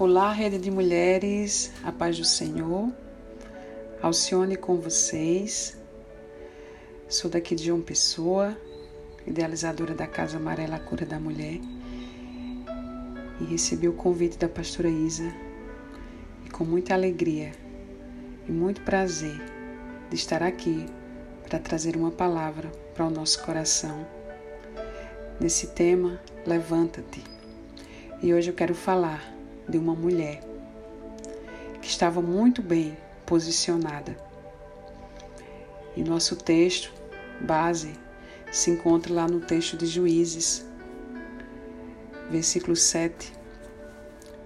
Olá, rede de mulheres, a paz do Senhor. Alcione com vocês. Sou daqui de João Pessoa, idealizadora da Casa Amarela Cura da Mulher. E recebi o convite da pastora Isa. E com muita alegria e muito prazer de estar aqui para trazer uma palavra para o nosso coração. Nesse tema, levanta-te. E hoje eu quero falar de uma mulher que estava muito bem posicionada. E nosso texto base se encontra lá no texto de Juízes, versículo 7,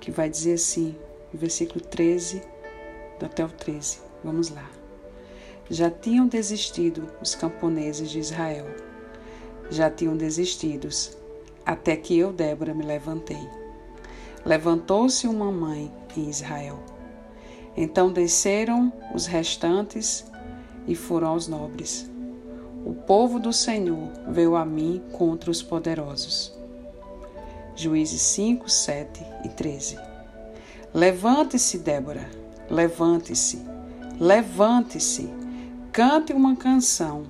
que vai dizer assim, versículo 13 até o 13. Vamos lá. Já tinham desistido os camponeses de Israel. Já tinham desistido, até que eu, Débora, me levantei Levantou-se uma mãe em Israel. Então desceram os restantes e foram aos nobres. O povo do Senhor veio a mim contra os poderosos. Juízes 5, 7 e 13. Levante-se, Débora, levante-se, levante-se, cante uma canção,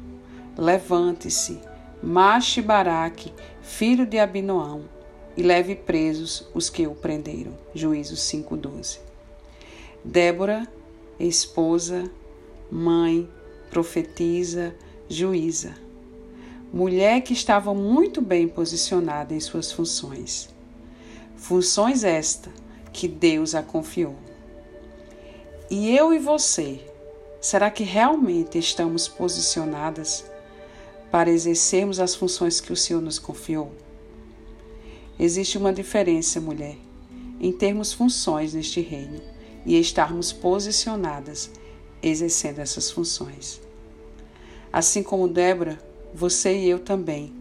levante-se, Mache Baraque, filho de Abinoão e leve presos os que o prenderam. Juízos 5:12. Débora, esposa, mãe, profetisa, juíza. Mulher que estava muito bem posicionada em suas funções. Funções esta que Deus a confiou. E eu e você, será que realmente estamos posicionadas para exercermos as funções que o Senhor nos confiou? Existe uma diferença, mulher, em termos funções neste reino e estarmos posicionadas exercendo essas funções. Assim como Débora, você e eu também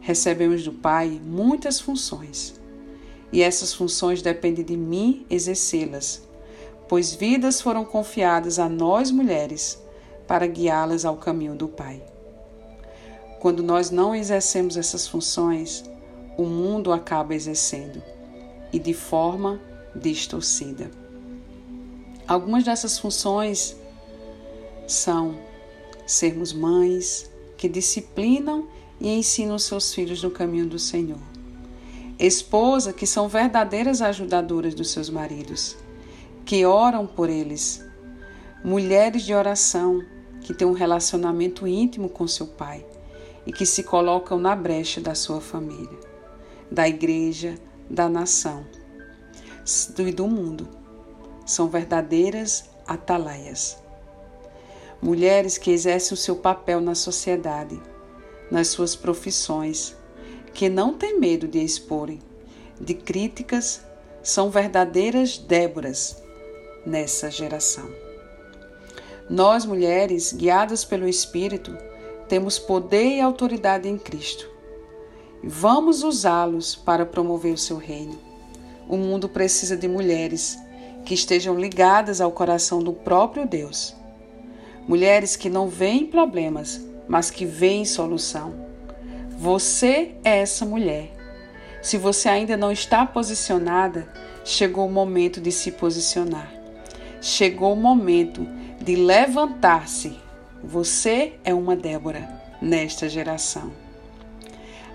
recebemos do Pai muitas funções. E essas funções dependem de mim exercê-las, pois vidas foram confiadas a nós mulheres para guiá-las ao caminho do Pai. Quando nós não exercemos essas funções, o mundo acaba exercendo e de forma distorcida. Algumas dessas funções são sermos mães que disciplinam e ensinam seus filhos no caminho do Senhor. Esposa que são verdadeiras ajudadoras dos seus maridos, que oram por eles. Mulheres de oração que têm um relacionamento íntimo com seu pai e que se colocam na brecha da sua família da igreja, da nação e do mundo. São verdadeiras atalaias. Mulheres que exercem o seu papel na sociedade, nas suas profissões, que não têm medo de exporem, de críticas, são verdadeiras Déboras nessa geração. Nós, mulheres, guiadas pelo Espírito, temos poder e autoridade em Cristo Vamos usá-los para promover o seu reino. O mundo precisa de mulheres que estejam ligadas ao coração do próprio Deus. Mulheres que não veem problemas, mas que veem solução. Você é essa mulher. Se você ainda não está posicionada, chegou o momento de se posicionar. Chegou o momento de levantar-se. Você é uma Débora nesta geração.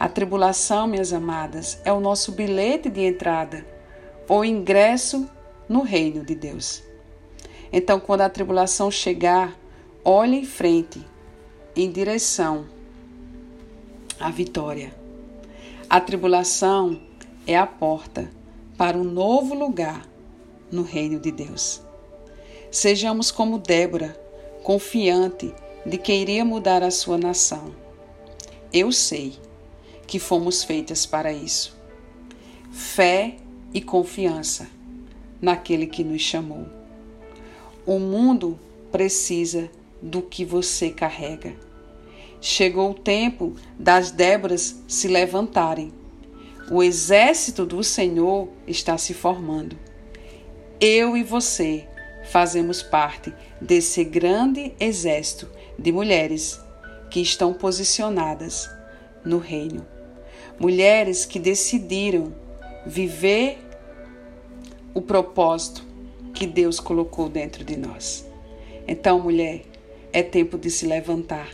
A tribulação, minhas amadas, é o nosso bilhete de entrada ou ingresso no reino de Deus. Então, quando a tribulação chegar, olhe em frente, em direção à vitória. A tribulação é a porta para um novo lugar no reino de Deus. Sejamos como Débora, confiante de que iria mudar a sua nação. Eu sei que fomos feitas para isso. Fé e confiança naquele que nos chamou. O mundo precisa do que você carrega. Chegou o tempo das Déboras se levantarem. O exército do Senhor está se formando. Eu e você fazemos parte desse grande exército de mulheres que estão posicionadas no reino mulheres que decidiram viver o propósito que Deus colocou dentro de nós. Então, mulher, é tempo de se levantar.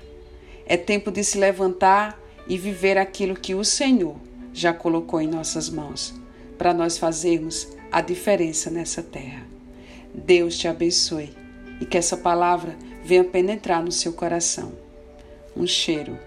É tempo de se levantar e viver aquilo que o Senhor já colocou em nossas mãos, para nós fazermos a diferença nessa terra. Deus te abençoe e que essa palavra venha penetrar no seu coração. Um cheiro